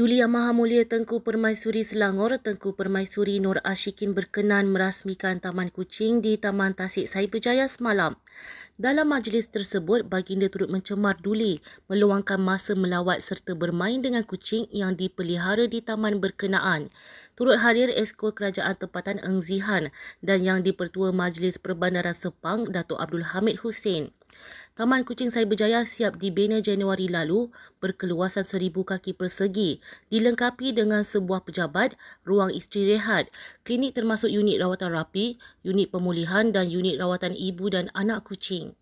Duli Yang Maha Mulia Tengku Permaisuri Selangor, Tengku Permaisuri Nur Ashikin berkenan merasmikan Taman Kucing di Taman Tasik Cyberjaya semalam. Dalam majlis tersebut, baginda turut mencemar Duli meluangkan masa melawat serta bermain dengan kucing yang dipelihara di taman berkenaan. Turut hadir Esko Kerajaan Tempatan Eng Zihan dan yang dipertua Majlis Perbandaran Sepang, Datuk Abdul Hamid Hussein. Taman Kucing Cyberjaya siap dibina Januari lalu berkeluasan seribu kaki persegi, dilengkapi dengan sebuah pejabat, ruang isteri rehat, klinik termasuk unit rawatan rapi, unit pemulihan dan unit rawatan ibu dan anak kucing.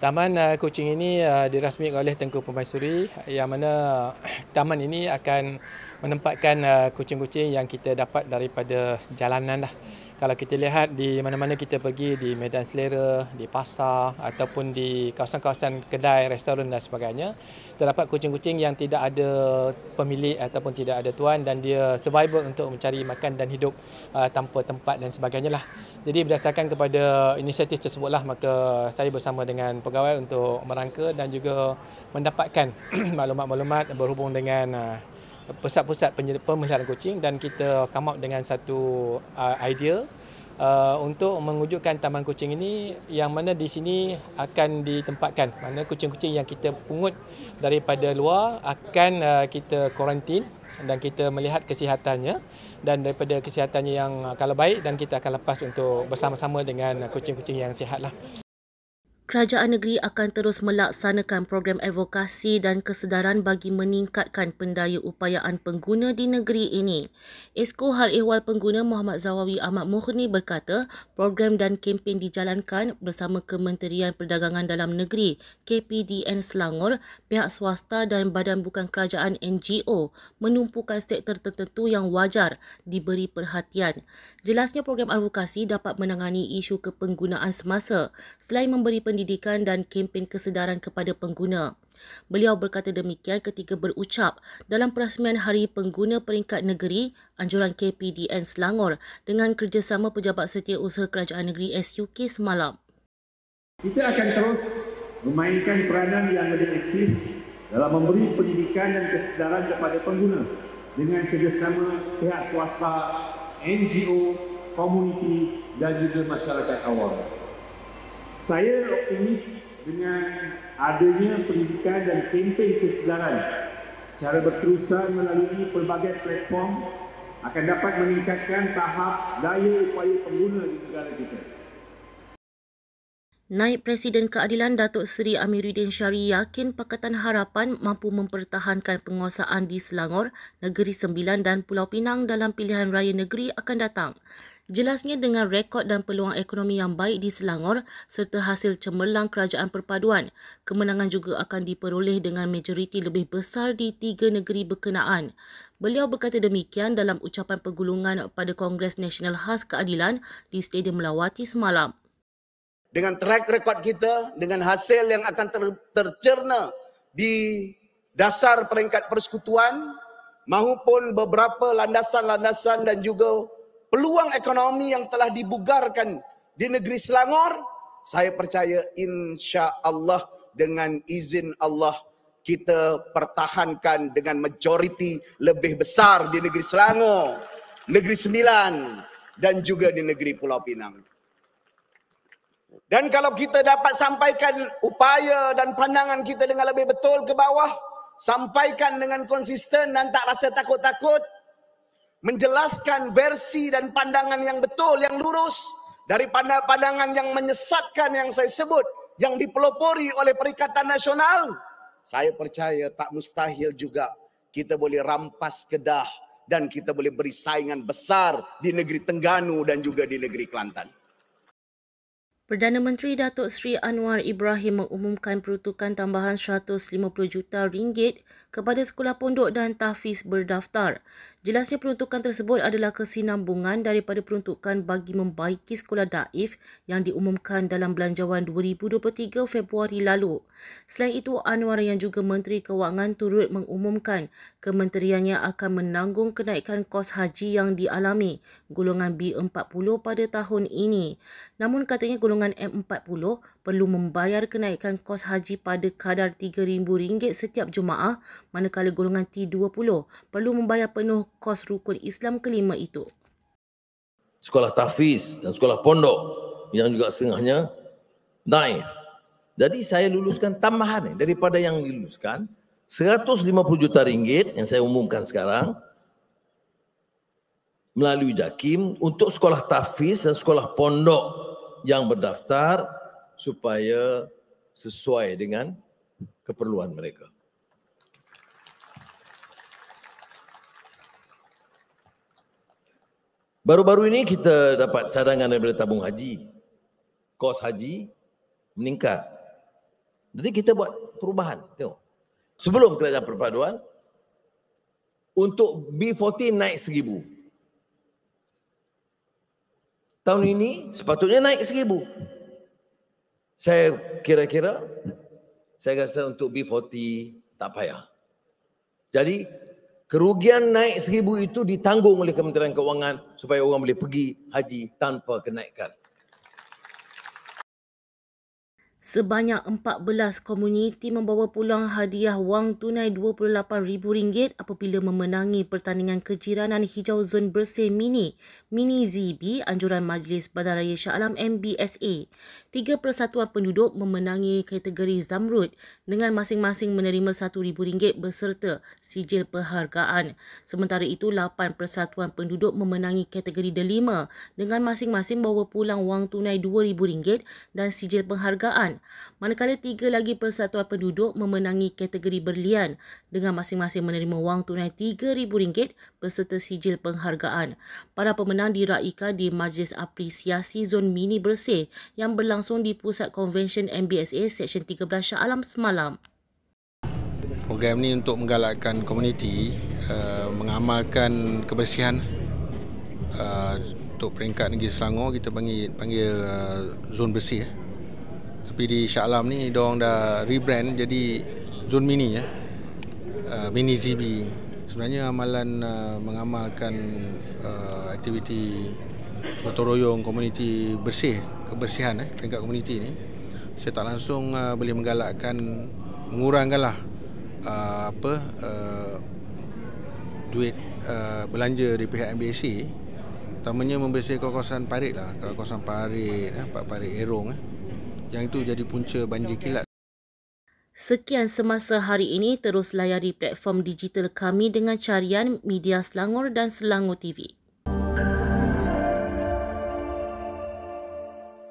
Taman uh, kucing ini uh, dirasmikan oleh Tengku Permaisuri yang mana taman ini akan menempatkan uh, kucing-kucing yang kita dapat daripada jalanan lah kalau kita lihat di mana-mana kita pergi di Medan Selera, di pasar ataupun di kawasan-kawasan kedai, restoran dan sebagainya, terdapat kucing-kucing yang tidak ada pemilik ataupun tidak ada tuan dan dia survival untuk mencari makan dan hidup uh, tanpa tempat dan sebagainya lah. Jadi berdasarkan kepada inisiatif tersebutlah maka saya bersama dengan pegawai untuk merangka dan juga mendapatkan maklumat-maklumat berhubung dengan uh, pusat-pusat pemeliharaan kucing dan kita come up dengan satu uh, idea uh, untuk mewujudkan taman kucing ini yang mana di sini akan ditempatkan. Mana kucing-kucing yang kita pungut daripada luar akan kita kuarantin dan kita melihat kesihatannya dan daripada kesihatannya yang uh, kalau baik dan kita akan lepas untuk bersama-sama dengan kucing-kucing yang sihatlah. Kerajaan negeri akan terus melaksanakan program advokasi dan kesedaran bagi meningkatkan pendaya upayaan pengguna di negeri ini. Esko Hal Ehwal Pengguna Muhammad Zawawi Ahmad Muhni berkata, program dan kempen dijalankan bersama Kementerian Perdagangan Dalam Negeri, KPDN Selangor, pihak swasta dan badan bukan kerajaan NGO menumpukan sektor tertentu yang wajar diberi perhatian. Jelasnya program advokasi dapat menangani isu kepenggunaan semasa selain memberi pendidikan pendidikan dan kempen kesedaran kepada pengguna. Beliau berkata demikian ketika berucap dalam perasmian Hari Pengguna Peringkat Negeri Anjuran KPDN Selangor dengan kerjasama Pejabat Setiausaha Kerajaan Negeri SUK semalam. Kita akan terus memainkan peranan yang lebih aktif dalam memberi pendidikan dan kesedaran kepada pengguna dengan kerjasama pihak swasta, NGO, komuniti dan juga masyarakat awam. Saya optimis dengan adanya pendidikan dan kempen kesedaran secara berterusan melalui pelbagai platform akan dapat meningkatkan tahap daya upaya pengguna di negara kita. Naib Presiden Keadilan Datuk Seri Amiruddin Syari yakin Pakatan Harapan mampu mempertahankan penguasaan di Selangor, Negeri Sembilan dan Pulau Pinang dalam pilihan raya negeri akan datang. Jelasnya dengan rekod dan peluang ekonomi yang baik di Selangor serta hasil cemerlang kerajaan perpaduan, kemenangan juga akan diperoleh dengan majoriti lebih besar di tiga negeri berkenaan. Beliau berkata demikian dalam ucapan pergulungan pada Kongres Nasional Khas Keadilan di Stadium Melawati semalam dengan track record kita, dengan hasil yang akan ter, tercerna di dasar peringkat persekutuan maupun beberapa landasan-landasan dan juga peluang ekonomi yang telah dibugarkan di negeri Selangor, saya percaya insya Allah dengan izin Allah kita pertahankan dengan majoriti lebih besar di negeri Selangor, negeri Sembilan dan juga di negeri Pulau Pinang. Dan kalau kita dapat sampaikan upaya dan pandangan kita dengan lebih betul ke bawah, sampaikan dengan konsisten dan tak rasa takut-takut, menjelaskan versi dan pandangan yang betul, yang lurus, dari pandangan yang menyesatkan yang saya sebut, yang dipelopori oleh Perikatan Nasional, saya percaya tak mustahil juga kita boleh rampas Kedah dan kita boleh beri saingan besar di negeri Tengganu dan juga di negeri Kelantan. Perdana Menteri Datuk Seri Anwar Ibrahim mengumumkan peruntukan tambahan 150 juta ringgit kepada sekolah pondok dan tahfiz berdaftar. Jelasnya peruntukan tersebut adalah kesinambungan daripada peruntukan bagi membaiki sekolah daif yang diumumkan dalam Belanjawan 2023 Februari lalu. Selain itu, Anwar yang juga Menteri Kewangan turut mengumumkan kementeriannya akan menanggung kenaikan kos haji yang dialami golongan B40 pada tahun ini. Namun katanya golongan golongan M40 perlu membayar kenaikan kos haji pada kadar RM3,000 setiap Jumaah manakala golongan T20 perlu membayar penuh kos rukun Islam kelima itu. Sekolah tahfiz dan sekolah pondok yang juga setengahnya naik. Jadi saya luluskan tambahan daripada yang diluluskan 150 juta ringgit yang saya umumkan sekarang melalui JAKIM untuk sekolah tahfiz dan sekolah pondok yang berdaftar supaya sesuai dengan keperluan mereka. Baru-baru ini kita dapat cadangan daripada tabung haji. Kos haji meningkat. Jadi kita buat perubahan. Tengok. Sebelum kerajaan perpaduan, untuk B14 naik seribu. Tahun ini sepatutnya naik seribu. Saya kira-kira, saya rasa untuk B40 tak payah. Jadi kerugian naik seribu itu ditanggung oleh Kementerian Keuangan supaya orang boleh pergi haji tanpa kenaikan. Sebanyak 14 komuniti membawa pulang hadiah wang tunai RM28,000 apabila memenangi pertandingan kejiranan hijau zon bersih mini, mini ZB anjuran Majlis Bandaraya Shah Alam MBSA. Tiga persatuan penduduk memenangi kategori Zamrud dengan masing-masing menerima RM1,000 beserta sijil penghargaan. Sementara itu, 8 persatuan penduduk memenangi kategori Delima dengan masing-masing bawa pulang wang tunai RM2,000 dan sijil penghargaan Kelantan. Manakala tiga lagi persatuan penduduk memenangi kategori berlian dengan masing-masing menerima wang tunai RM3,000 beserta sijil penghargaan. Para pemenang diraikan di Majlis Apresiasi Zon Mini Bersih yang berlangsung di Pusat Konvensyen MBSA Seksyen 13 Shah Alam semalam. Program ini untuk menggalakkan komuniti uh, mengamalkan kebersihan uh, untuk peringkat negeri Selangor kita panggil panggil uh, zon bersih eh di Shah Alam ni dia orang dah rebrand jadi zone mini ya. Uh, mini ZB. Sebenarnya amalan uh, mengamalkan uh, aktiviti gotong royong komuniti bersih, kebersihan eh peringkat komuniti ni. Saya tak langsung uh, boleh menggalakkan mengurangkanlah uh, apa uh, duit uh, belanja di pihak MBSC utamanya membersihkan kawasan parit lah kawasan parit eh, parit erong eh yang itu jadi punca banjir kilat. Sekian semasa hari ini terus layari platform digital kami dengan carian Media Selangor dan Selangor TV.